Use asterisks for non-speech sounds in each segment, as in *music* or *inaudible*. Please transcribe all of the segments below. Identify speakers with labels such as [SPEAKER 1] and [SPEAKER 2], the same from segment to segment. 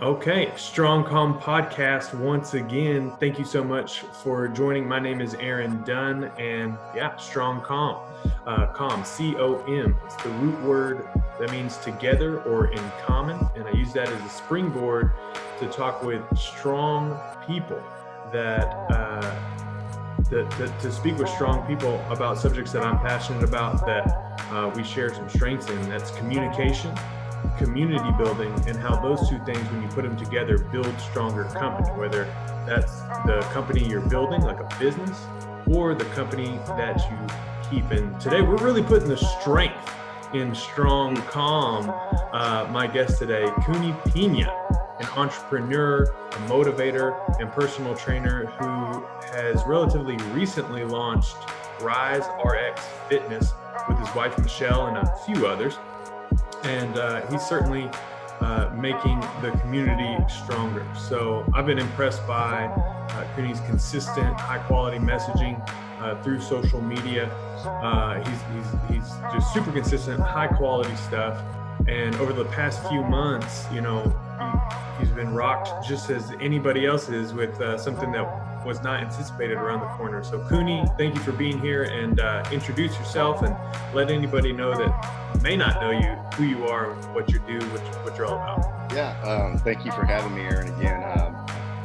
[SPEAKER 1] Okay, Strong Com Podcast once again. Thank you so much for joining. My name is Aaron Dunn, and yeah, Strong Com. Uh, com, C O M. It's the root word that means together or in common, and I use that as a springboard to talk with strong people that. Uh, that, that, to speak with strong people about subjects that I'm passionate about that uh, we share some strengths in. That's communication, community building and how those two things, when you put them together, build stronger company, whether that's the company you're building, like a business, or the company that you keep. And today we're really putting the strength in strong com. Uh, my guest today, Cune Pena, an entrepreneur, a motivator, and personal trainer who has relatively recently launched Rise RX Fitness with his wife Michelle and a few others and uh, he's certainly uh, making the community stronger. So I've been impressed by uh, Cune's consistent, high quality messaging uh, through social media. Uh, he's, he's, he's just super consistent, high quality stuff. And over the past few months, you know, has been rocked just as anybody else is with uh, something that was not anticipated around the corner. So, Cune, thank you for being here and uh, introduce yourself and let anybody know that may not know you, who you are, what you do, what, what you're all about.
[SPEAKER 2] Yeah, um, thank you for having me, Aaron. Again, um,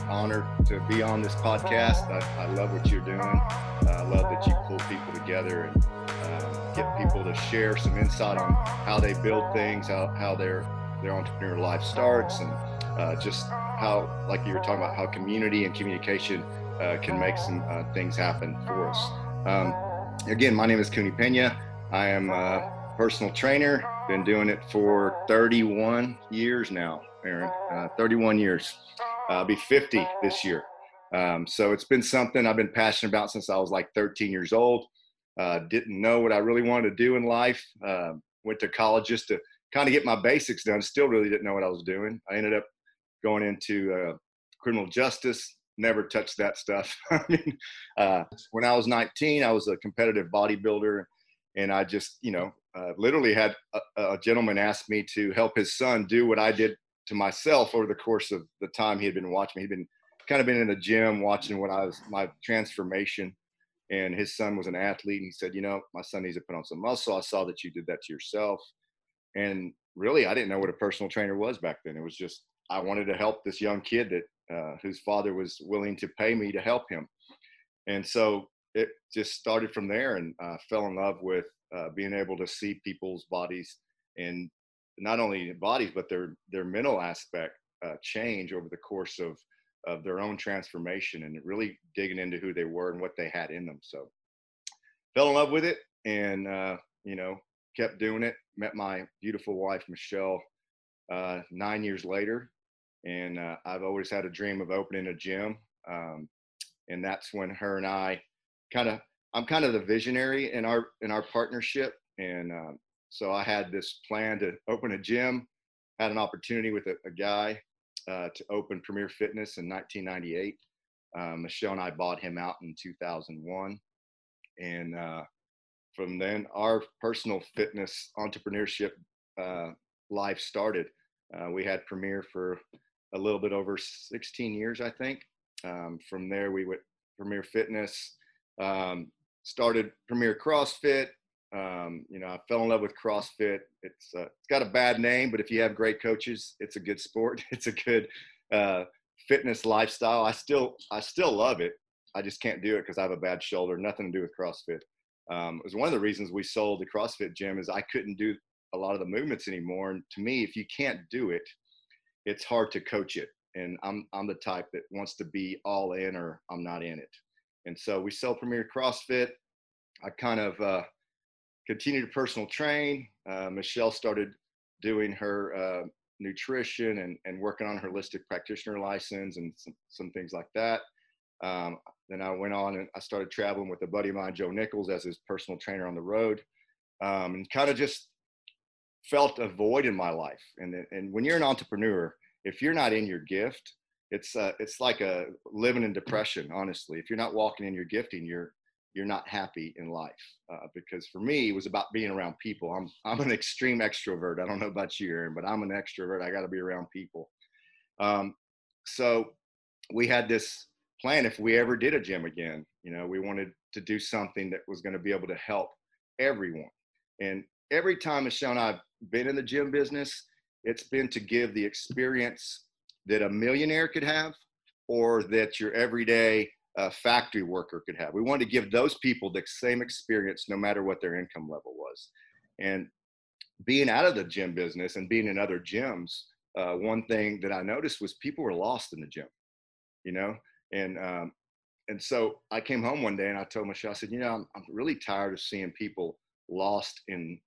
[SPEAKER 2] honored to be on this podcast. I, I love what you're doing. Uh, I love that you pull people together and um, get people to share some insight on how they build things, how, how their their entrepreneur life starts, and uh, just how, like you were talking about, how community and communication uh, can make some uh, things happen for us. Um, again, my name is Cune Pena. I am a personal trainer. Been doing it for 31 years now, Aaron. Uh, 31 years. I'll be 50 this year. Um, so it's been something I've been passionate about since I was like 13 years old. Uh, didn't know what I really wanted to do in life. Uh, went to college just to kind of get my basics done. Still really didn't know what I was doing. I ended up going into uh, criminal justice. Never touched that stuff. *laughs* I mean, uh, when I was 19, I was a competitive bodybuilder, and I just, you know, uh, literally had a, a gentleman ask me to help his son do what I did to myself over the course of the time he had been watching me. He'd been kind of been in the gym watching what I was my transformation. And his son was an athlete, and he said, "You know, my son needs to put on some muscle. I saw that you did that to yourself." And really, I didn't know what a personal trainer was back then. It was just I wanted to help this young kid that uh, whose father was willing to pay me to help him. And so it just started from there, and uh, fell in love with uh, being able to see people's bodies and not only bodies but their their mental aspect uh, change over the course of of their own transformation and really digging into who they were and what they had in them. So fell in love with it and uh, you know kept doing it. Met my beautiful wife michelle uh, nine years later and uh, i've always had a dream of opening a gym um, and that's when her and i kind of i'm kind of the visionary in our in our partnership and um, so I had this plan to open a gym, had an opportunity with a, a guy uh, to open Premier Fitness in 1998. Uh, Michelle and I bought him out in 2001. And uh, from then, our personal fitness entrepreneurship uh, life started. Uh, we had Premier for a little bit over 16 years, I think. Um, from there, we went Premier Fitness, um, started Premier CrossFit, um, you know, I fell in love with CrossFit. It's uh, it's got a bad name, but if you have great coaches, it's a good sport. *laughs* It's a good uh, fitness lifestyle. I still I still love it. I just can't do it because I have a bad shoulder. Nothing to do with CrossFit. Um, it was one of the reasons we sold the CrossFit gym is I couldn't do a lot of the movements anymore. And to me, if you can't do it, it's hard to coach it. And I'm I'm the type that wants to be all in or I'm not in it. And so we sell Premier CrossFit. I kind of uh, continued to personal train. Uh, Michelle started doing her uh, nutrition and, and working on her holistic practitioner license and some, some things like that. Um, then I went on and I started traveling with a buddy of mine, Joe Nichols, as his personal trainer on the road, um, and kind of just felt a void in my life. And and when you're an entrepreneur, if you're not in your gift, it's uh, it's like a living in depression. Honestly, if you're not walking in your gifting, you're you're not happy in life. Uh, because for me, it was about being around people. I'm I'm an extreme extrovert. I don't know about you, Aaron, but I'm an extrovert. I got to be around people. Um, so we had this plan if we ever did a gym again. You know, we wanted to do something that was going to be able to help everyone. And every time, Michelle and I've been in the gym business, it's been to give the experience that a millionaire could have or that your everyday uh, factory worker could have. We wanted to give those people the same experience no matter what their income level was. And being out of the gym business and being in other gyms, uh, one thing that I noticed was people were lost in the gym, you know, and um, and so I came home one day and I told Michelle, I said, you know, I'm, I'm really tired of seeing people lost in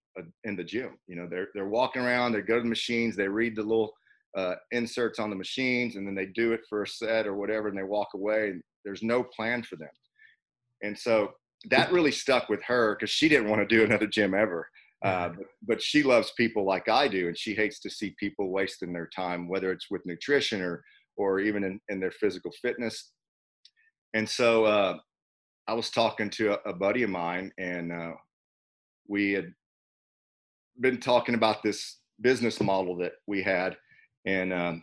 [SPEAKER 2] in the gym. You know, they're they're walking around, they go to the machines, they read the little uh, inserts on the machines, and then they do it for a set or whatever, and they walk away. And there's no plan for them. And so that really stuck with her because she didn't want to do another gym ever. Uh, but, but, she loves people like I do, and she hates to see people wasting their time, whether it's with nutrition or or even in, in their physical fitness. And so uh, I was talking to a, a buddy of mine, and uh, we had been talking about this business model that we had, and um,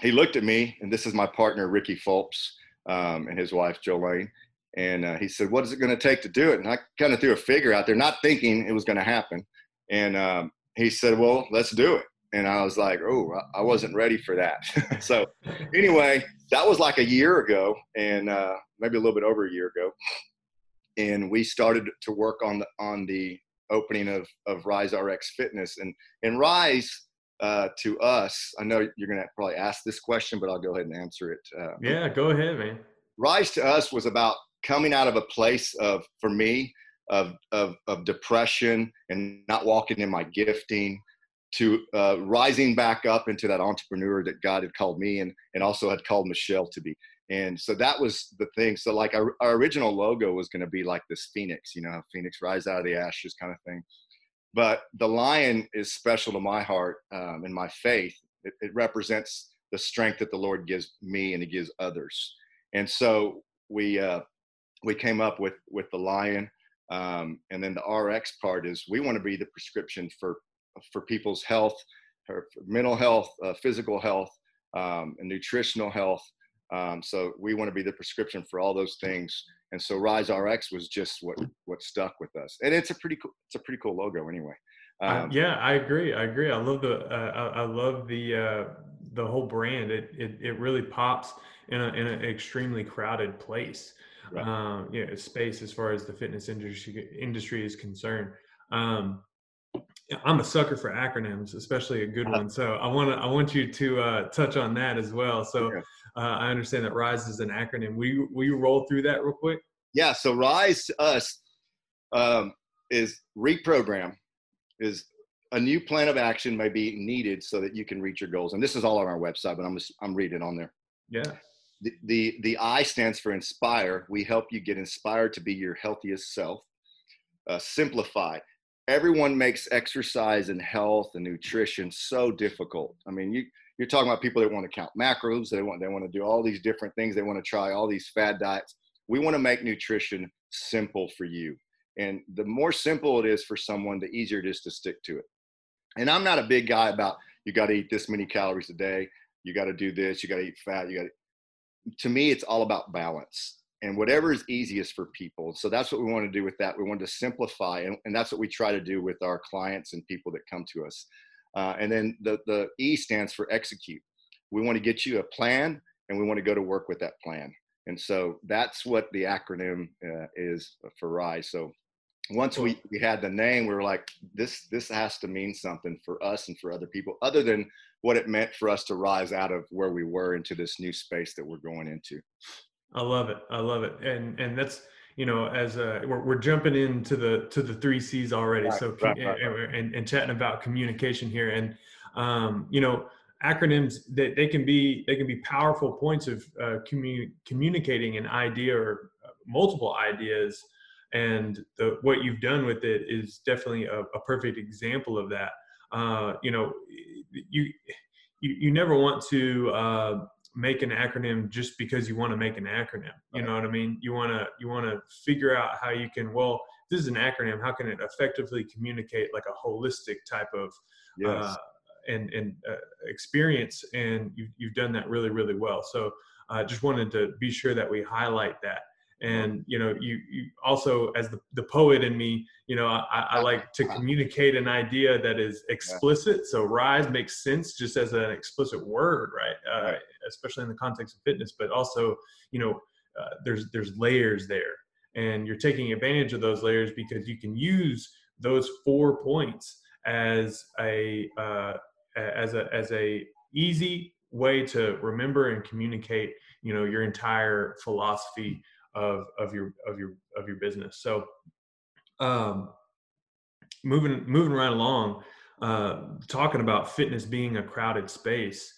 [SPEAKER 2] he looked at me, and this is my partner Ricky Phelps um, and his wife Jolene, and uh, he said, "What is it going to take to do it?" And I kind of threw a figure out there, not thinking it was going to happen. And um, he said, "Well, let's do it." And I was like, "Oh, I wasn't ready for that." *laughs* so, anyway, that was like a year ago, and uh, maybe a little bit over a year ago. And we started to work on the on the opening of of Rise RX Fitness, and and Rise uh, to us, I know you're going to probably ask this question, but I'll go ahead and answer it. Uh,
[SPEAKER 1] yeah, go ahead, man.
[SPEAKER 2] Rise to us was about coming out of a place of, for me, of, of, of depression and not walking in my gifting to uh, rising back up into that entrepreneur that God had called me and, and also had called Michelle to be. And so that was the thing. So like our, our original logo was going to be like this Phoenix, you know, Phoenix rise out of the ashes kind of thing. But the lion is special to my heart um, and my faith. It, it represents the strength that the Lord gives me and He gives others. And so we uh, we came up with with the lion, um, and then the RX part is we want to be the prescription for for people's health, for mental health, uh, physical health, um, and nutritional health. Um, so we want to be the prescription for all those things. And so Rise RX was just what what stuck with us, and it's a pretty cool it's a pretty cool logo anyway.
[SPEAKER 1] Um, yeah, I agree. I agree. I love the uh, I, I, love the uh, the whole brand. It, it it really pops in a, in an extremely crowded place. Right. Um, yeah, space as far as the fitness industry industry is concerned. Um, I'm a sucker for acronyms, especially a good uh-huh. one. So I want to I want you to uh, touch on that as well. So uh, I understand that RISE is an acronym. Will you, will you roll through that real quick?
[SPEAKER 2] Yeah. So RISE to us um, is reprogram, is a new plan of action may be needed so that you can reach your goals. And this is all on our website, but I'm just, I'm reading on there.
[SPEAKER 1] Yeah.
[SPEAKER 2] The, the the I stands for inspire. We help you get inspired to be your healthiest self. Uh, simplify everyone makes exercise and health and nutrition so difficult. I mean, you you're talking about people that want to count macros, they want they want to do all these different things, they want to try all these fad diets. We want to make nutrition simple for you. And the more simple it is for someone, the easier it is to stick to it. And I'm not a big guy about you got to eat this many calories a day, you got to do this, you got to eat fat, you got to to me it's all about balance and whatever is easiest for people. So that's what we want to do with that. We want to simplify, and, and that's what we try to do with our clients and people that come to us. Uh, and then the, the E stands for execute. We want to get you a plan, and we want to go to work with that plan. And so that's what the acronym uh, is for RISE. So once we, we had the name, we were like, this this has to mean something for us and for other people, other than what it meant for us to rise out of where we were into this new space that we're going into.
[SPEAKER 1] I love it. I love it. And and that's you know as a, we're, we're jumping into the to the three C's already. Right, so right, right, and, and chatting about communication here. And um, you know acronyms that they, they can be they can be powerful points of uh, commu- communicating an idea or uh, multiple ideas. And the, what you've done with it is definitely a, a perfect example of that. Uh, you know you, you you never want to uh, make an acronym just because you want to make an acronym. You know what I mean? You want to you want to figure out how you can well this is an acronym how can it effectively communicate like a holistic type of yes. uh, and and uh, experience and you've, you've done that really really well so i uh, just wanted to be sure that we highlight that and you know you, you also as the, the poet in me you know I, I like to communicate an idea that is explicit. So rise makes sense just as an explicit word right, uh, especially in the context of fitness but also you know uh, there's there's layers there. And you're taking advantage of those layers because you can use those four points as a uh, as a as a easy way to remember and communicate you know your entire philosophy of of your of your of your business. So um moving moving right along uh talking about fitness being a crowded space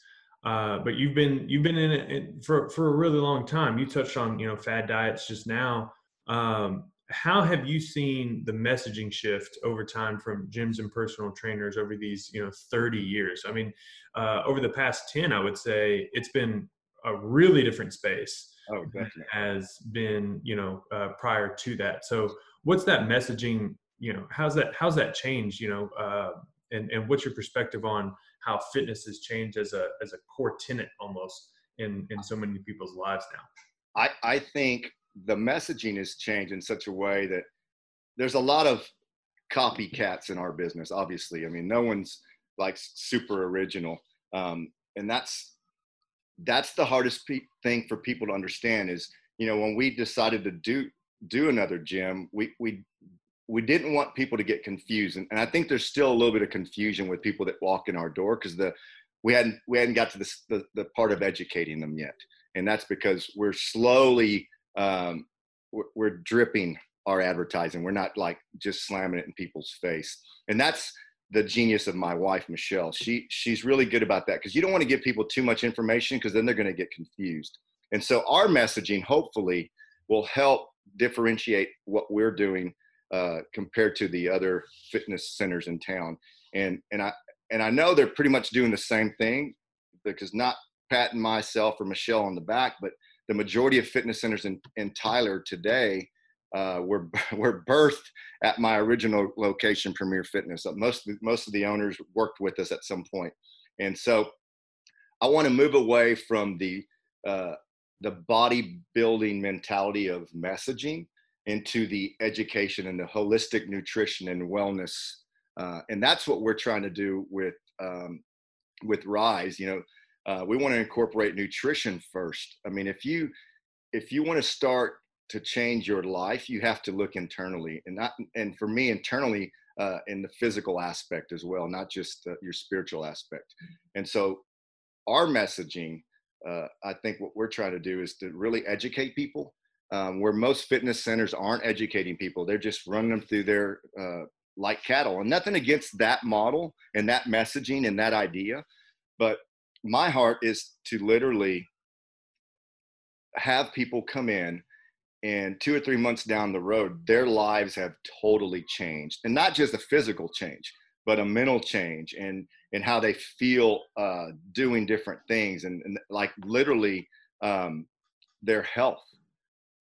[SPEAKER 1] uh but you've been you've been in it for for a really long time. You touched on you know fad diets just now. Um how have you seen the messaging shift over time from gyms and personal trainers over these you know 30 years? I mean uh, over the past 10 i would say it's been a really different space
[SPEAKER 2] oh,
[SPEAKER 1] has been you know uh, prior to that. So what's that messaging you know how's that how's that changed you know uh, and and what's your perspective on how fitness has changed as a as a core tenant almost in in so many people's lives now?
[SPEAKER 2] I i think the messaging has changed in such a way that there's a lot of copycats in our business obviously. I mean no one's like super original um, and that's that's the hardest pe- thing for people to understand is you know when we decided to do do another gym we we we didn't want people to get confused and, and i think there's still a little bit of confusion with people that walk in our door because the we hadn't we hadn't got to this, the, the part of educating them yet and that's because we're slowly um, we're, we're dripping our advertising. We're not like just slamming it in people's face. And that's the genius of my wife, Michelle. She she's really good about that because you don't want to give people too much information because then they're going to get confused. And so our messaging hopefully will help differentiate what we're doing uh, compared to the other fitness centers in town. And and I and I know they're pretty much doing the same thing because not patting myself or Michelle on the back, but the majority of fitness centers in, in Tyler today uh, were *laughs* were birthed at my original location, Premier Fitness. Uh, most most of the owners worked with us at some point, and so I want to move away from the uh, the bodybuilding mentality of messaging into the education and the holistic nutrition and wellness, uh, and that's what we're trying to do with um, with Rise. You know, uh, we want to incorporate nutrition first. I mean, if you if you want to start to change your life, you have to look internally, and not and for me internally uh, in the physical aspect as well, not just uh, your spiritual aspect. And so, our messaging, uh, I think, what we're trying to do is to really educate people. Um, where most fitness centers aren't educating people, they're just running them through their uh, like cattle. And nothing against that model and that messaging and that idea, but my heart is to literally have people come in and two or three months down the road their lives have totally changed. And not just a physical change but a mental change and and how they feel uh, doing different things and, and like literally um, their health.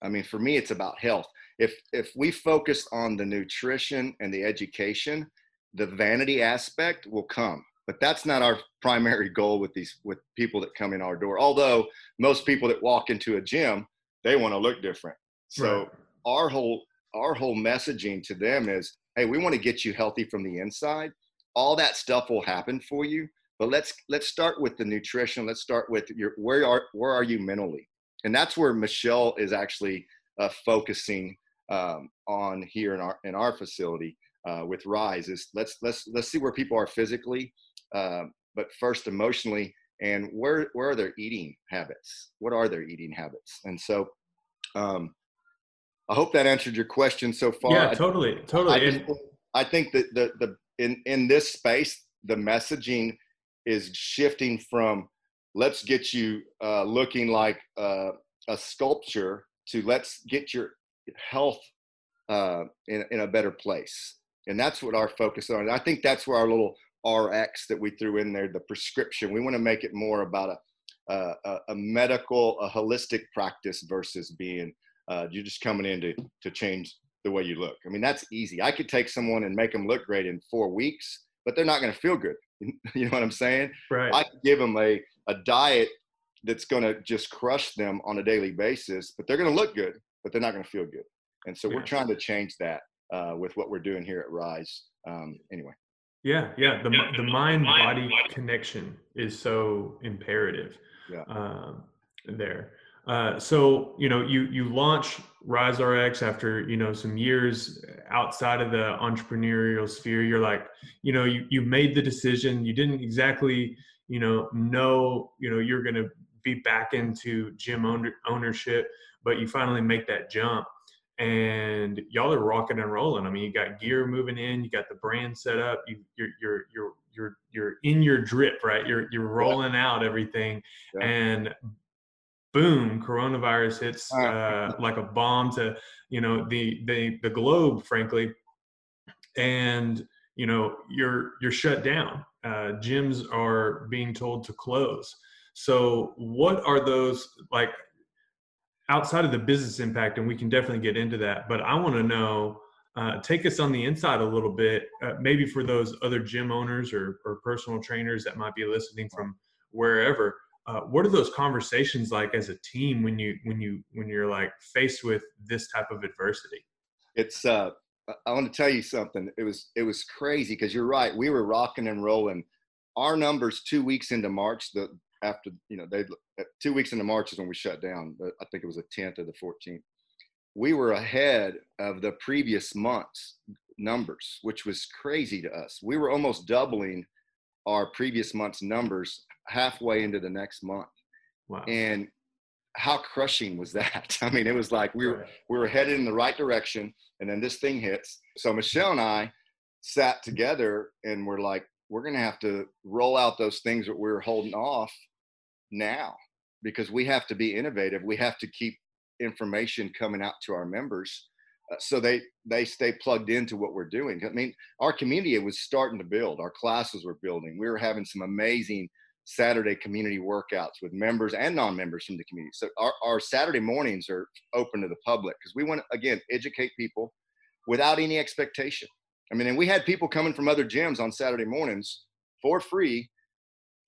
[SPEAKER 2] I mean for me it's about health. If if we focus on the nutrition and the education the vanity aspect will come. But that's not our primary goal with these with people that come in our door. Although most people that walk into a gym they want to look different so right. our whole our whole messaging to them is hey we want to get you healthy from the inside. All that stuff will happen for you but let's let's start with the nutrition. Let's start with your where are where are you mentally? And that's where michelle is actually uh, focusing um, on here in our in our facility uh, with rise is let's let's let's see where people are physically uh, but first emotionally and where where are their eating habits? What are their eating habits? And so um, i hope that answered your question so far.
[SPEAKER 1] Yeah totally totally.
[SPEAKER 2] I, just, I think that the the in in this space the messaging is shifting from let's get you uh, looking like uh, a sculpture to let's get your health uh, in, in a better place. And that's what our focus on. And i think that's where our little RX that we threw in there, the prescription. We want to make it more about a, uh, a, a, medical, a holistic practice versus being uh, you're just coming in to to change the way you look. I mean, that's easy. I could take someone and make them look great in four weeks, but they're not going to feel good. *laughs* you know what I'm saying?
[SPEAKER 1] Right.
[SPEAKER 2] I could give them a a diet that's going to just crush them on a daily basis, but they're going to look good, but they're not going to feel good. And so yeah. we're trying to change that uh, with what we're doing here at Rise. Um, anyway.
[SPEAKER 1] Yeah, yeah. The yeah, the mind body connection is so imperative.
[SPEAKER 2] Yeah.
[SPEAKER 1] Um, there. Uh, so you know, you you launch Rise RX after you know some years outside of the entrepreneurial sphere. You're like, you know, you you made the decision. You didn't exactly you know know you know you're going to be back into gym owner, ownership, but you finally make that jump and y'all are rocking and rolling. I mean, you got gear moving in, you got the brand set up, you, you're you're you're you're you're in your drip, right? You're you're rolling out everything, yeah. and boom, coronavirus hits uh, like a bomb to you know the the the globe, frankly, and you know you're you're shut down. Uh, gyms are being told to close. So, what are those like? outside of the business impact, and we can definitely get into that, but I want to know, uh, take us on the inside a little bit, uh, maybe for those other gym owners or, or personal trainers that might be listening from wherever. Uh, what are those conversations like as a team when you when you when you're like faced with this type of adversity?
[SPEAKER 2] It's uh, I want to tell you something. It was it was crazy because you're right. We were rocking and rolling. Our numbers two weeks into March, the after you know they two weeks into March is when we shut down. I think it was the 10th or the 14th. We were ahead of the previous month's numbers, which was crazy to us. We were almost doubling our previous month's numbers halfway into the next month.
[SPEAKER 1] Wow.
[SPEAKER 2] And how crushing was that? *laughs* I mean, it was like we were we were headed in the right direction, and then this thing hits. So Michelle and I sat together and we're like, we're gonna have to roll out those things that we are holding off now because we have to be innovative. We have to keep information coming out to our members Uh, so they they stay plugged into what we're doing. I mean, our community was starting to build. Our classes were building. We were having some amazing Saturday community workouts with members and non-members from the community. So our, our Saturday mornings are open to the public because we want to again educate people without any expectation. I mean, and we had people coming from other gyms on Saturday mornings for free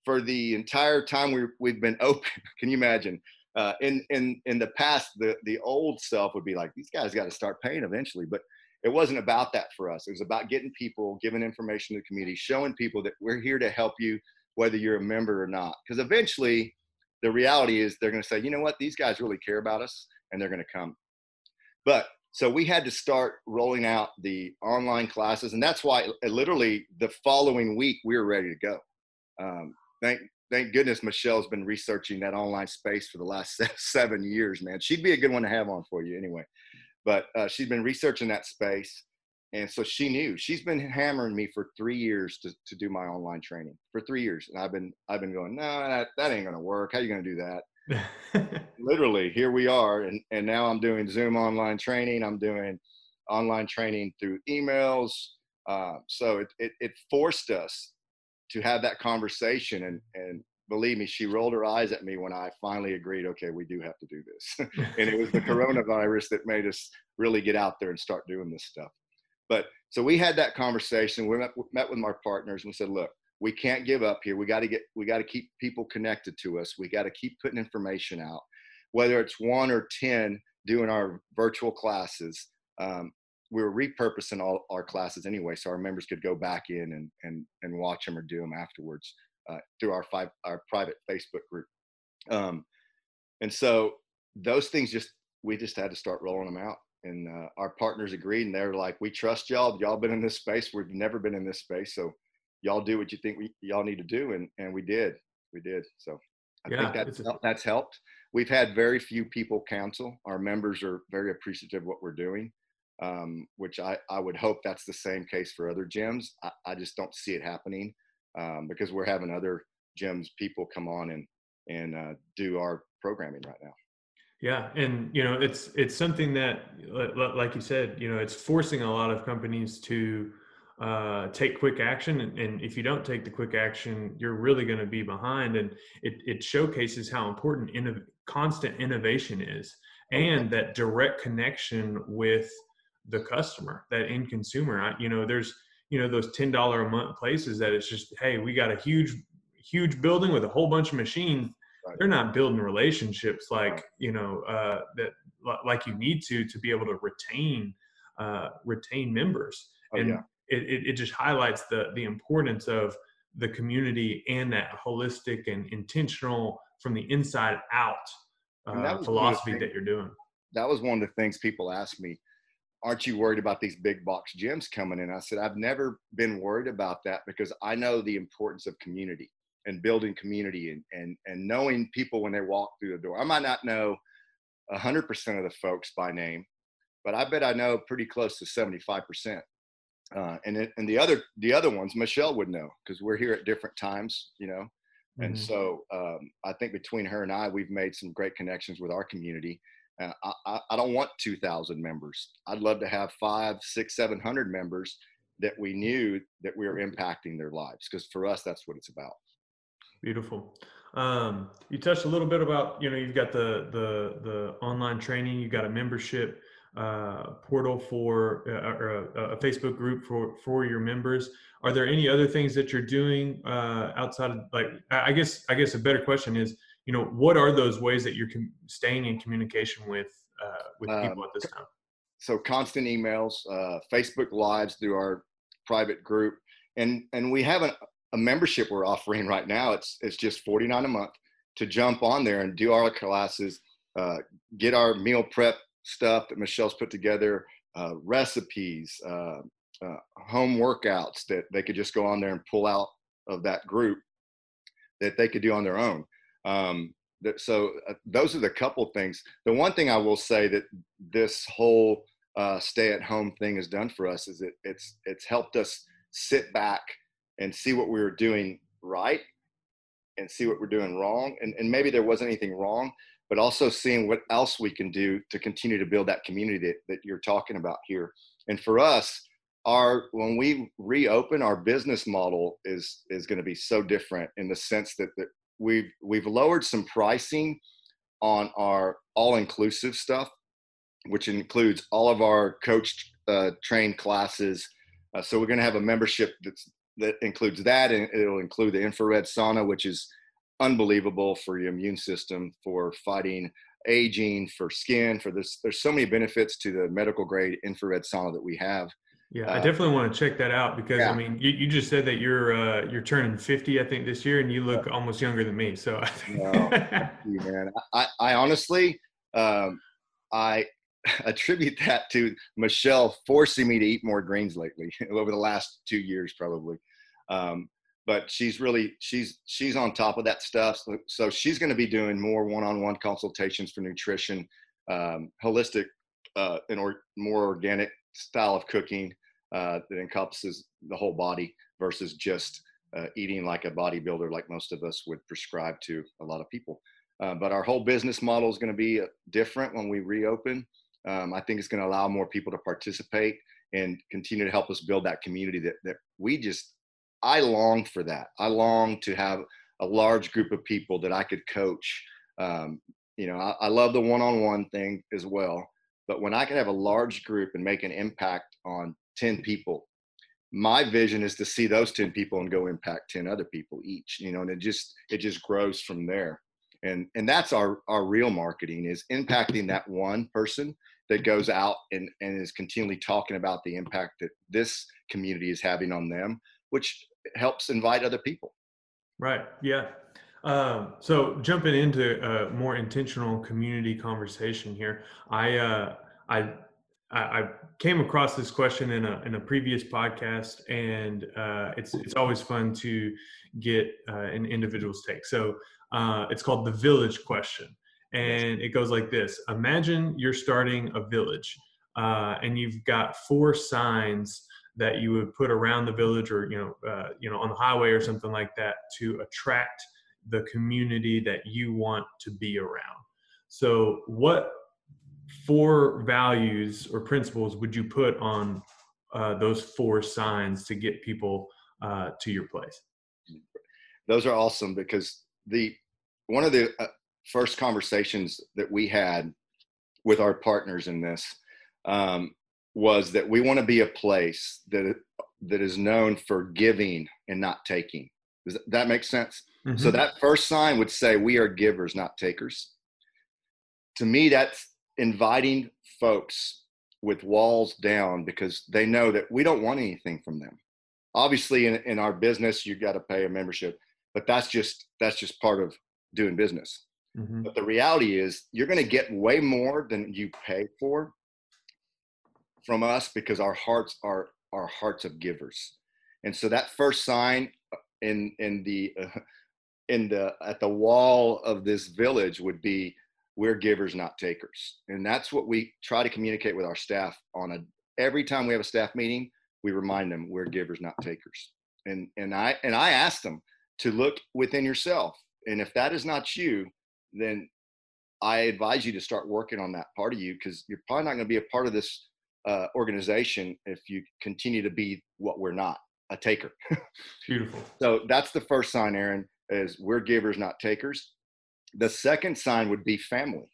[SPEAKER 2] for the entire time we we've been *laughs* open. Can you imagine? Uh, in in in the past, the the old self would be like, these guys got to start paying eventually, but it wasn't about that for us. It was about getting people, giving information to the community, showing people that we're here to help you, whether you're a member or not. Because eventually, the reality is they're going to say, you know what, these guys really care about us, and they're going to come. But so we had to start rolling out the online classes, and that's why literally the following week we were ready to go. Um, thank thank goodness Michelle's been researching that online space for the last *laughs* seven years, man. She'd be a good one to have on for you anyway. But uh, she's been researching that space. And so she knew she's been hammering me for three years to, to do my online training for three years. And I've been, I've been going, no, that, that ain't going to work. How you going to do that? *laughs* Literally here we are. And, and now I'm doing zoom online training. I'm doing online training through emails. Uh, so it, it, it forced us to have that conversation and and believe me she rolled her eyes at me when i finally agreed okay we do have to do this. *laughs* And it was the coronavirus that made us really get out there and start doing this stuff. But so we had that conversation we met, met with our partners and we said look we can't give up here. We got to get we got to keep people connected to us. We got to keep putting information out. Whether it's one or ten doing our virtual classes um, we were repurposing all our classes anyway, so our members could go back in and and and watch them or do them afterwards uh, through our five our private Facebook group. Um, and so those things just we just had to start rolling them out, and uh, our partners agreed, and they're like, "We trust y'all. Y'all been in this space. We've never been in this space, so y'all do what you think we, y'all need to do." And and we did, we did. So I yeah, think that's a- that's helped. We've had very few people cancel. Our members are very appreciative of what we're doing um, which I, I would hope that's the same case for other gyms. I, I just don't see it happening um, because we're having other gyms people come on and and uh, do our programming right now.
[SPEAKER 1] Yeah, and you know it's it's something that, like you said, you know, it's forcing a lot of companies to uh, take quick action. And, and, if you don't take the quick action, you're really going to be behind. And it, it showcases how important innov- constant innovation is and that direct connection with the customer, that end consumer. I, you know, there's, you know, those $10 a month places that it's just, hey, we got a huge, huge building with a whole bunch of machines. Right. They're not building relationships like, you know, uh, that like you need to, to be able to retain, uh, retain members. Oh, and yeah it, it, it just highlights the the importance of the community and that holistic and intentional from the inside out uh, that philosophy that you're doing.
[SPEAKER 2] That was one of the things people asked me. Aren't you worried about these big box gyms coming in? I said, I've never been worried about that because I know the importance of community and building community and, and, and knowing people when they walk through the door. I might not know 100% of the folks by name, but I bet I know pretty close to 75%. Uh, and it, and the other the other ones Michelle would know because we're here at different times, you know. Mm-hmm. And so um, I think between her and I, we've made some great connections with our community. Uh, I, I don't want 2,000 members. I'd love to have five, six, seven hundred members that we knew that we were impacting their lives because for us, that's what it's about.
[SPEAKER 1] Beautiful. Um, you touched a little bit about you know you've got the the the online training, you've got a membership uh, portal for uh, or a, a, Facebook group for for your members. Are there any other things that you're doing uh, outside of like? I guess I guess a better question is, you know, what are those ways that you're com- staying in communication with uh, with people um, at this time?
[SPEAKER 2] So constant emails, uh, Facebook lives through our private group, and and we have a, a membership we're offering right now. It's it's just forty nine a month to jump on there and do our classes, uh, get our meal prep stuff that Michelle's put together, uh, recipes, uh, uh, home workouts that they could just go on there and pull out of that group that they could do on their own. Um, that, so uh, those are the couple things. The one thing I will say that this whole uh, stay-at-home thing has done for us is that it's it's helped us sit back and see what we were doing right and see what we're doing wrong. And, and maybe there wasn't anything wrong, but also seeing what else we can do to continue to build that community that, that you're talking about here. And for us, our when we reopen, our business model is is going to be so different in the sense that, that we've we've lowered some pricing on our all-inclusive stuff, which includes all of our coach uh, trained classes. Uh, so we're going to have a membership that's that includes that, and it'll include the infrared sauna, which is unbelievable for your immune system, for fighting aging, for skin, for this. There's so many benefits to the medical grade infrared sauna that we have.
[SPEAKER 1] Yeah, I uh, definitely want to check that out because yeah. I mean, you, you just said that you're uh, you're turning 50, I think, this year, and you look almost younger than me. So, I think... no, *laughs*
[SPEAKER 2] you, man. I, I honestly, um, I *laughs* attribute that to Michelle forcing me to eat more greens lately *laughs* over the last two years, probably. Um, but she's really she's she's on top of that stuff so, so she's going to be doing more one-on-one consultations for nutrition um, holistic uh, and or more organic style of cooking uh, that encompasses the whole body versus just uh, eating like a bodybuilder like most of us would prescribe to a lot of people uh, but our whole business model is going to be uh, different when we reopen um, i think it's going to allow more people to participate and continue to help us build that community that, that we just I long for that. I long to have a large group of people that I could coach. Um, you know, I, I love the one-on-one thing as well, but when I can have a large group and make an impact on 10 people, my vision is to see those 10 people and go impact 10 other people each, you know, and it just, it just grows from there. And, and that's our, our real marketing is impacting that one person that goes out and, and is continually talking about the impact that this community is having on them which helps invite other people.
[SPEAKER 1] Right. Yeah. Um, so jumping into a more intentional community conversation here, I, uh, I, I came across this question in a in a previous podcast, and uh, it's it's always fun to get uh, an individual's take. So uh, it's called the village question, and it goes like this: Imagine you're starting a village, uh, and you've got four signs that you would put around the village or you know uh, you know on the highway or something like that to attract the community that you want to be around so what four values or principles would you put on uh, those four signs to get people uh, to your place?
[SPEAKER 2] Those are awesome because the one of the uh, first conversations that we had with our partners in this um, was that we want to be a place that that is known for giving and not taking. Does that make sense? Mm-hmm. So that first sign would say we are givers, not takers. To me, that's inviting folks with walls down because they know that we don't want anything from them. Obviously, in, in our business, you've got to pay a membership, but that's just that's just part of doing business. Mm-hmm. But the reality is, you're going to get way more than you pay for from us because our hearts are our hearts of givers. And so that first sign in in the uh, *laughs* in the at the wall of this village would be we're givers not takers. And that's what we try to communicate with our staff on a every time we have a staff meeting we remind them we're givers not takers. And and i and i ask them to look within yourself. And if that is not you then i advise you to start working on that part of you because you're probably not going to be a part of this uh, organization if you continue to be what we're not a taker. *laughs*
[SPEAKER 1] Beautiful.
[SPEAKER 2] So that's the first sign aaron is we're givers not takers the second sign would be family.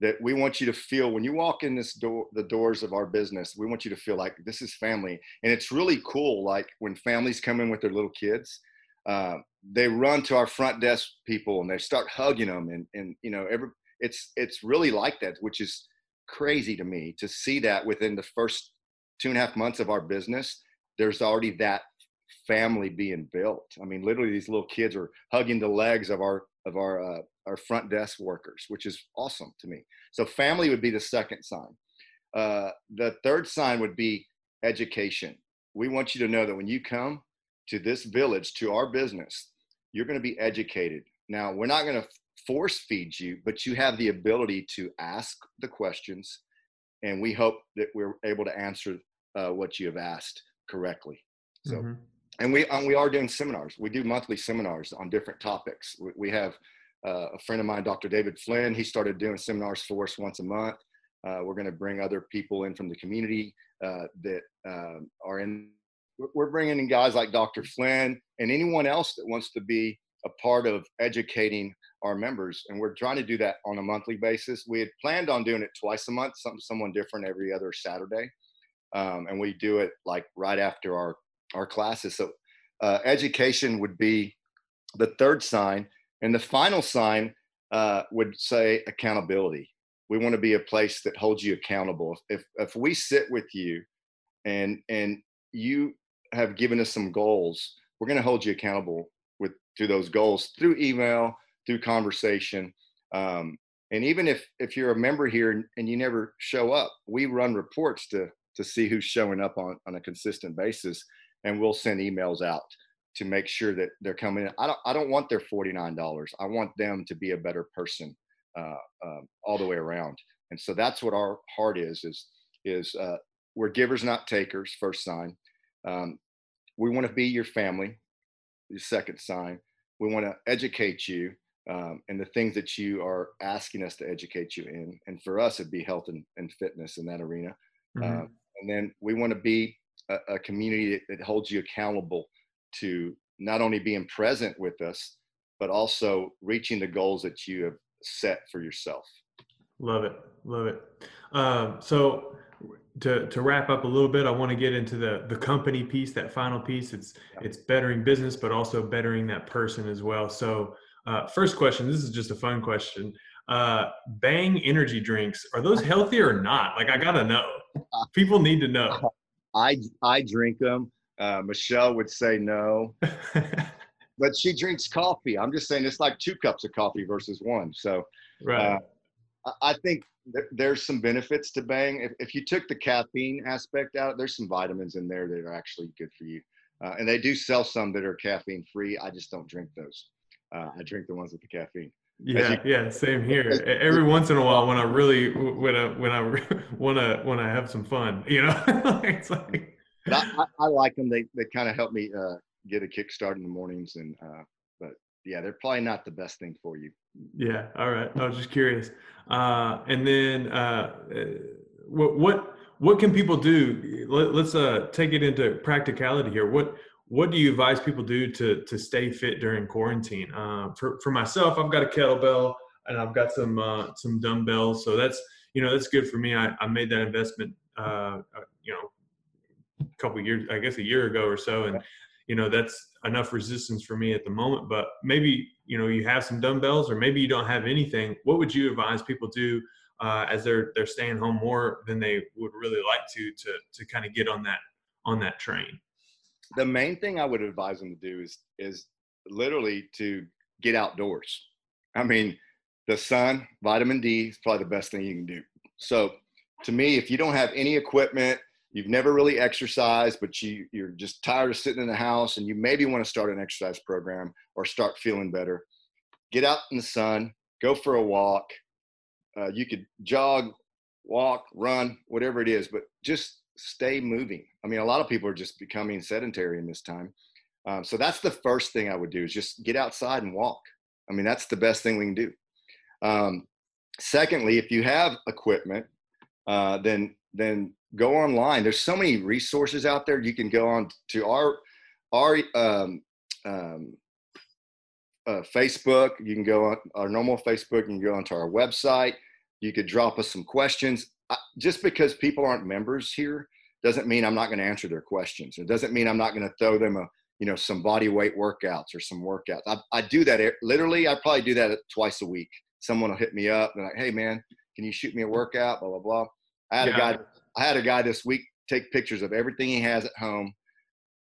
[SPEAKER 2] That we want you to feel when you walk in this door, the doors of our business, we want you to feel like this is family. And it's really cool. Like when families come in with their little kids, uh, they run to our front desk people and they start hugging them. And, and you know, every, it's, it's really like that, which is crazy to me to see that within the first two and a half months of our business, there's already that family being built. I mean, literally, these little kids are hugging the legs of our of our uh, our front desk workers, which is awesome to me. So family would be the second sign. Uh, the third sign would be education. We want you to know that when you come to this village, to our business, you're going to be educated. Now, we're not going to force feed you, but you have the ability to ask the questions, and we hope that we're able to answer uh, what you have asked correctly. So. Mm-hmm and we um, we are doing seminars. We do monthly seminars on different topics. We, we have uh, a friend of mine, Dr. David Flynn. He started doing seminars for us once a month. Uh, we're going to bring other people in from the community uh, that um, are in. We're bringing in guys like Dr. Flynn and anyone else that wants to be a part of educating our members. And we're trying to do that on a monthly basis. We had planned on doing it twice a month, some, someone different every other Saturday. Um, and we do it like right after our our classes. So uh, education would be the third sign, and the final sign uh, would say accountability. We want to be a place that holds you accountable. If if we sit with you, and and you have given us some goals, we're going to hold you accountable with to those goals through email, through conversation. Um, and even if if you're a member here and, and you never show up, we run reports to to see who's showing up on on a consistent basis and we'll send emails out to make sure that they're coming in. I don't, I don't want their $49. I want them to be a better person uh, um, all the way around. And so that's what our heart is, is, is uh, we're givers, not takers, first sign. Um, we want to be your family, the second sign. We want to educate you um, and the things that you are asking us to educate you in. And for us, it'd be health and, and fitness in that arena. Mm-hmm. Uh, and then we want to be a, a community that, that holds you accountable to not only being present with us, but also reaching the goals that you have set for yourself.
[SPEAKER 1] Love it. Love it. Um, so to, to wrap up a little bit, I want to get into the, the company piece, that final piece. It's, yeah. it's bettering business, but also bettering that person as well. So uh, first question, this is just a fun question. Uh, bang energy drinks, are those healthy or not? Like, I got to know. People need to know. *laughs*
[SPEAKER 2] I I drink them. Uh, Michelle would say no, *laughs* but she drinks coffee. I'm just saying it's like two cups of coffee versus one. So, right. Uh, I think th- there's some benefits to Bang. If, if you took the caffeine aspect out, there's some vitamins in there that are actually good for you. Uh, and they do sell some that are caffeine free. I just don't drink those. Uh, I drink the ones with the caffeine.
[SPEAKER 1] Yeah, you, yeah, same here. Every once in a while, when I really when I when I want to when I have some fun, you know, *laughs* it's like.
[SPEAKER 2] I, I, like them. They they kind of help me uh, get a kickstart in the mornings, and uh, but yeah, they're probably not the best thing for you.
[SPEAKER 1] Yeah. All right. I was just curious. Uh, and then uh, what what what can people do? Let, us uh, take it into practicality here. What what do you advise people do to to stay fit during quarantine? Uh, for for myself, I've got a kettlebell and I've got some uh, some dumbbells, so that's you know that's good for me. I, I made that investment, uh, uh you know, a couple years, I guess a year ago or so, and you know that's enough resistance for me at the moment. But maybe you know you have some dumbbells, or maybe you don't have anything. What would you advise people do uh, as they're they're staying home more than they would really like to to to kind of get on that on that train?
[SPEAKER 2] The main thing I would advise them to do is is literally to get outdoors. I mean, the sun, vitamin D is probably the best thing you can do. So, to me, if you don't have any equipment, you've never really exercised, but you, you're just tired of sitting in the house and you maybe want to start an exercise program or start feeling better, get out in the sun, go for a walk. Uh, you could jog, walk, run, whatever it is, but just stay moving. I mean, a lot of people are just becoming sedentary in this time. Um, so that's the first thing I would do is just get outside and walk. I mean, that's the best thing we can do. Um, secondly, if you have equipment, uh, then then go online. There's so many resources out there. You can go on to our our um, um, uh, Facebook. You can go on our normal Facebook. You can go onto our website. You could drop us some questions. I, just because people aren't members here doesn't mean I'm not going to answer their questions. It doesn't mean I'm not going to throw them a you know some body weight workouts or some workouts. I, I do that literally. I probably do that twice a week someone will hit me up and like, hey man, can you shoot me a workout? Blah blah blah. I had yeah. a guy. I had a guy this week take pictures of everything he has at home,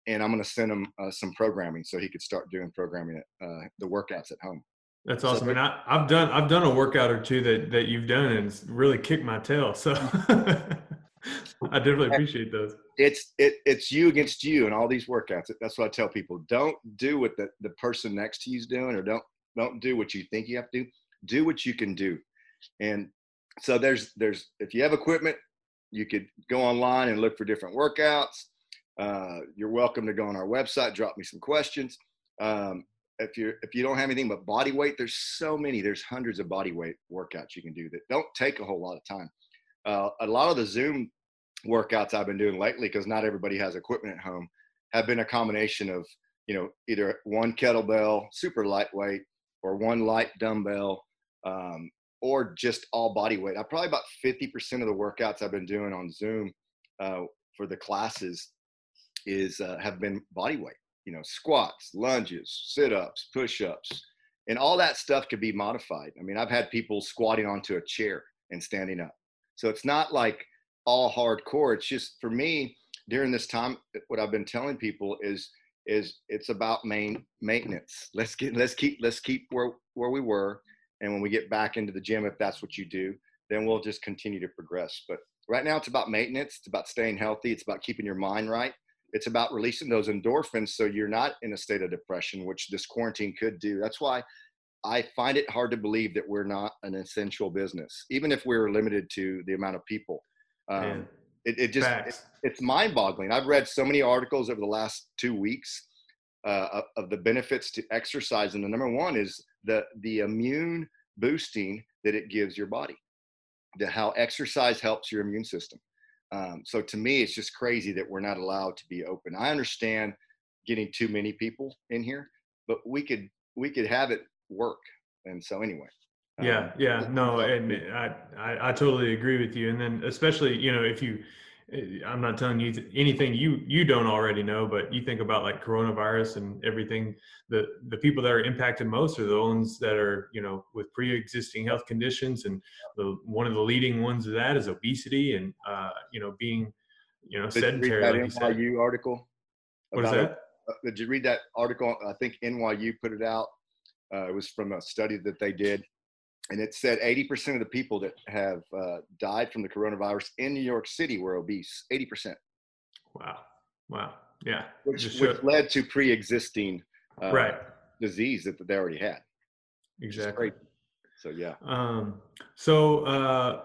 [SPEAKER 2] and I'm going to send him uh, some programming so he could start doing programming at uh, the workouts at home.
[SPEAKER 1] That's awesome. So, and I, have done I've done a workout or two that that you've done and it's really kicked my tail. So *laughs* I definitely appreciate those.
[SPEAKER 2] It's it it's you against you and all these workouts. That's what I tell people. Don't do what the, the person next to you is doing or don't don't do what you think you have to do do what you can do and so there's there's if you have equipment you could go online and look for different workouts uh, you're welcome to go on our website drop me some questions um, if you if you don't have anything but body weight there's so many there's hundreds of body weight workouts you can do that don't take a whole lot of time uh, a lot of the zoom workouts i've been doing lately because not everybody has equipment at home have been a combination of you know either one kettlebell super lightweight or one light dumbbell um, or just all body weight. I probably about 50% of the workouts I've been doing on Zoom uh, for the classes is uh, have been body weight. You know, squats, lunges, sit-ups, push-ups, and all that stuff could be modified. I mean, I've had people squatting onto a chair and standing up. So it's not like all hardcore. It's just for me during this time. What I've been telling people is is it's about main maintenance. Let's get let's keep let's keep where where we were and when we get back into the gym, if that's what you do, then we'll just continue to progress. But right now, it's about maintenance. It's about staying healthy. It's about keeping your mind right. It's about releasing those endorphins so you're not in a state of depression, which this quarantine could do. That's why I find it hard to believe that we're not an essential business, even if we're limited to the amount of people. Um, it, it, just it, it's mind-boggling. I've read so many articles over the last two weeks uh, of the benefits to exercise, and the number one is the the immune boosting that it gives your body, the how exercise helps your immune system. Um, so to me, it's just crazy that we're not allowed to be open. I understand getting too many people in here, but we could we could have it work. And so anyway.
[SPEAKER 1] Yeah, um, yeah, no, and I, I I totally agree with you. And then especially you know if you I'm not telling you anything you you don't already know, but you think about like coronavirus and everything. The the people that are impacted most are the ones that are you know with pre-existing health conditions, and the one of the leading ones of that is obesity and uh, you know being you know did sedentary.
[SPEAKER 2] You read that like NYU article.
[SPEAKER 1] What is that?
[SPEAKER 2] Uh, did you read that article? I think NYU put it out. Uh, it was from a study that they did and it said 80% of the people that have uh, died from the coronavirus in New York City were obese. 80%.
[SPEAKER 1] Wow. Wow. Yeah.
[SPEAKER 2] Which, which led to pre-existing uh,
[SPEAKER 1] right
[SPEAKER 2] disease that they already had.
[SPEAKER 1] Exactly.
[SPEAKER 2] So yeah.
[SPEAKER 1] Um, so uh,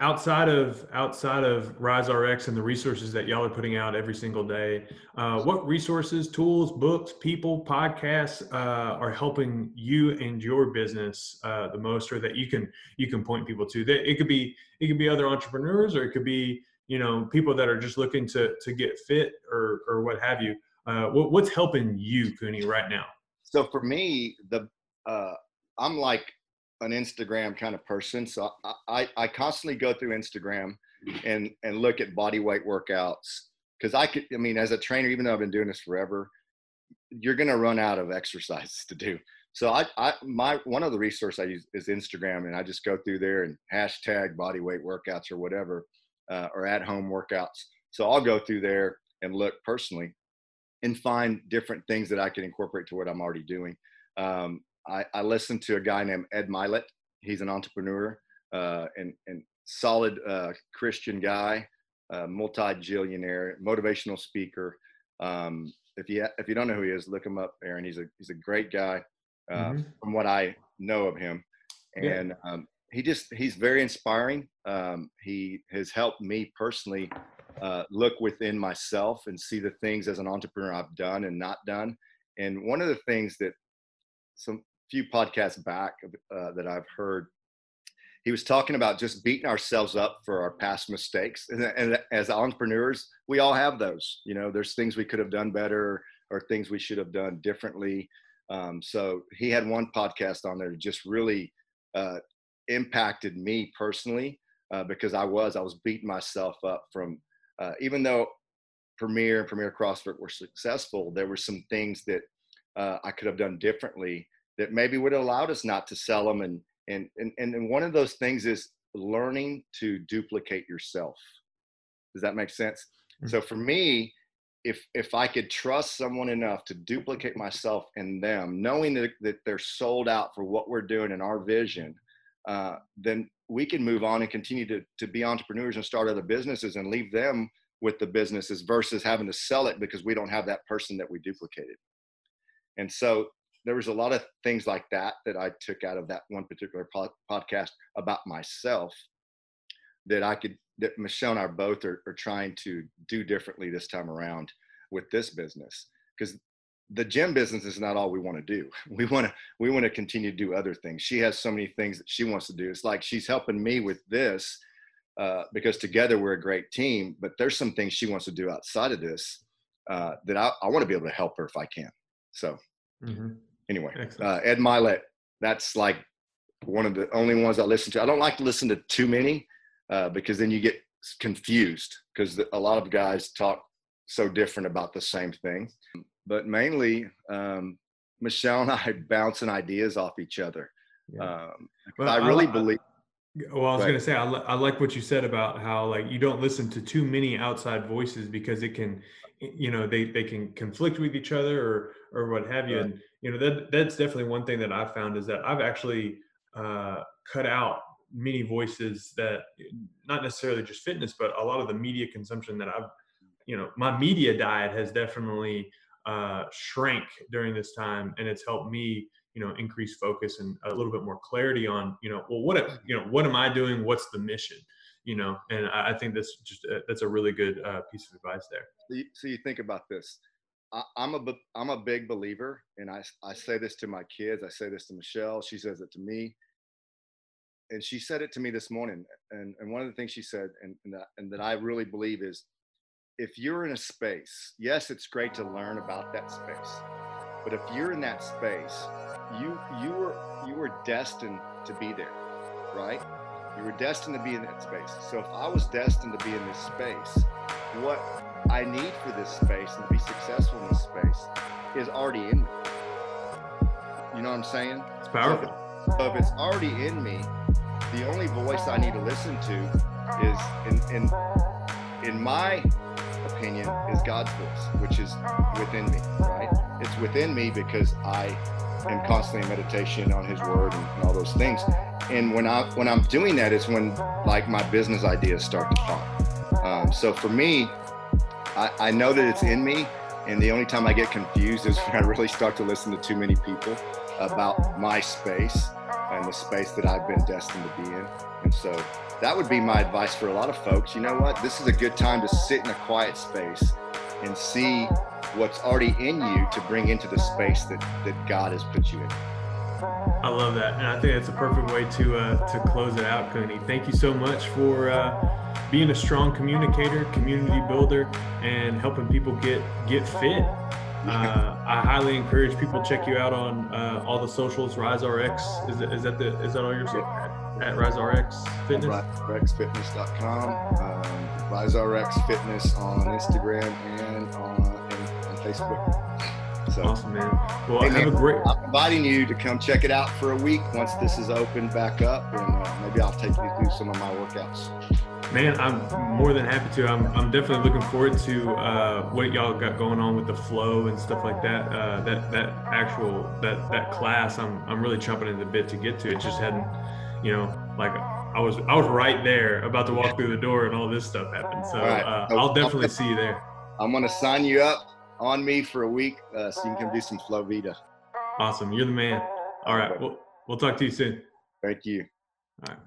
[SPEAKER 1] outside of outside of rise rx and the resources that y'all are putting out every single day uh, what resources tools books people podcasts uh, are helping you and your business uh, the most or that you can you can point people to? That it could be it could be other entrepreneurs or it could be you know people that are just looking to to get fit or or what have you. Uh, what, what's helping you Cune right now?
[SPEAKER 2] So for me the uh, i'm like an instagram kind of person so I, I, I constantly go through instagram and and look at body weight workouts because i could i mean as a trainer even though i've been doing this forever you're to run out of *laughs* exercises to do so I, I my one of the resource I use is Instagram, and I just go through there and hashtag body weight workouts or whatever, uh, or at home workouts. So I'll go through there and look personally, and find different things that I can incorporate to what I'm already doing. Um, I, I listen to a guy named Ed Mylett. He's an entrepreneur uh, and and solid uh, Christian guy, uh, multi-gillionaire, motivational speaker. Um, if you if you don't know who he is, look him up, Aaron. He's a he's a great guy uh, mm-hmm. from what I know of him. And yeah. um, he just, he's very inspiring. Um, he has helped me personally uh, look within myself and see the things as an entrepreneur I've done and not done. And one of the things that some few podcasts back uh, that I've heard, he was talking about just beating ourselves up for our past mistakes. And, and as entrepreneurs, we all have those. You know, there's things we could have done better or things we should have done differently. Um, so he had one podcast on there that just really uh, impacted me personally uh, because I was I was beating myself up from uh, even though Premier and Premier CrossFit were successful, there were some things that uh, I could have done differently that maybe would have allowed us not to sell them. And and and and one of those things is learning to duplicate yourself. Does that make sense? Mm-hmm. So for me, if if I could trust someone enough to duplicate myself in them, knowing that, that they're sold out for what we're doing and our vision, uh, then we can move on and continue to to be entrepreneurs and start other businesses and leave them with the businesses versus having to sell it because we don't have that person that we duplicated. And so there was a lot of things like that that I took out of that one particular podcast about myself that I could that Michelle and I both are, are trying to do differently this time around with this business because the gym business is not all we want to do. *laughs* We want to we want to continue to do other things. She has so many things that she wants to do. It's like she's helping me with this uh, because together we're a great team. But there's some things she wants to do outside of this uh, that I, I want to be able to help her if I can. So mm-hmm. Anyway, uh, Ed Mylett, that's like one of the only ones I listen to. I don't like to listen to too many uh, because then you get confused because a lot of guys talk so different about the same thing. But mainly, um, Michelle and *laughs* I bouncing ideas off each other. Yeah. Um, well, I really I, believe.
[SPEAKER 1] Well, I was going to say, I, I like what you said about how like you don't listen to too many outside voices because it can, you know, they they can conflict with each other or or what have you. Right. And you know that that's definitely one thing that I've found is that I've actually uh, cut out many voices that not necessarily just fitness, but a lot of the media consumption that I've, you know, my media diet has definitely uh, shrank during this time, and it's helped me, you know, increase focus and a little bit more clarity on, you know, well, what, you know, what am I doing? What's the mission? You know, and I, think this just that's a really good uh, piece of advice there.
[SPEAKER 2] So you, so you think about this. I, I'm a I'm a big believer, and I I say this to my kids. I say this to Michelle. She says it to me and she said it to me this morning. And, and one of the things she said, and, and, that, and that I really believe is if you're in a space, yes, it's great to learn about that space. But if you're in that space, you you were you were destined to be there, right? You were destined to be in that space. So if I was destined to be in this space, what I need for this space and to be successful in this space is already in me. You know what I'm saying?
[SPEAKER 1] It's powerful.
[SPEAKER 2] So if, so if it's already in me, the only voice I need to listen to is in in in my opinion is God's voice, which is within me, right? It's within me because I am constantly in meditation on his word and, and all those things. And when I when I'm doing that is when like my business ideas start to pop. Um, so for me, I, I know that it's in me, and the only time I get confused is *laughs* when I really start to listen to too many people about my space and the space that I've been destined to be in. And so that would be my advice for a lot of folks. You know what? This is a good time to sit in a quiet space and see what's already in you to bring into the space that, that God has put you in.
[SPEAKER 1] I love that, and I think that's a perfect way to uh, to close it out, Cune. Thank you so much for uh, being a strong communicator, community builder, and helping people get get fit. Uh, I highly encourage people to check you out on uh, all the socials. RiseRx is, is that the is that all your at RiseRx Fitness?
[SPEAKER 2] RiseRxFitness.com, um, RiseRx Fitness on Instagram and on, and on Facebook.
[SPEAKER 1] So awesome, man. Well, hey, have a great.
[SPEAKER 2] I'm inviting you to come check it out for a week once this is open back up, and uh, maybe I'll take you through some of my workouts.
[SPEAKER 1] Man, I'm more than happy to. I'm, I'm definitely looking forward to uh, what y'all got going on with the flow and stuff like that. Uh, that that actual that that class, I'm I'm really chomping at the bit to get to. It just hadn't, you know, like I was I was right there about to walk through the door and all this stuff happened. So right. uh, I'll definitely see you there.
[SPEAKER 2] I'm gonna sign you up on me for a week uh, so you can come do some FloVita.
[SPEAKER 1] Awesome. You're the man. All right. We'll, we'll talk to you soon.
[SPEAKER 2] Thank you.
[SPEAKER 1] All right.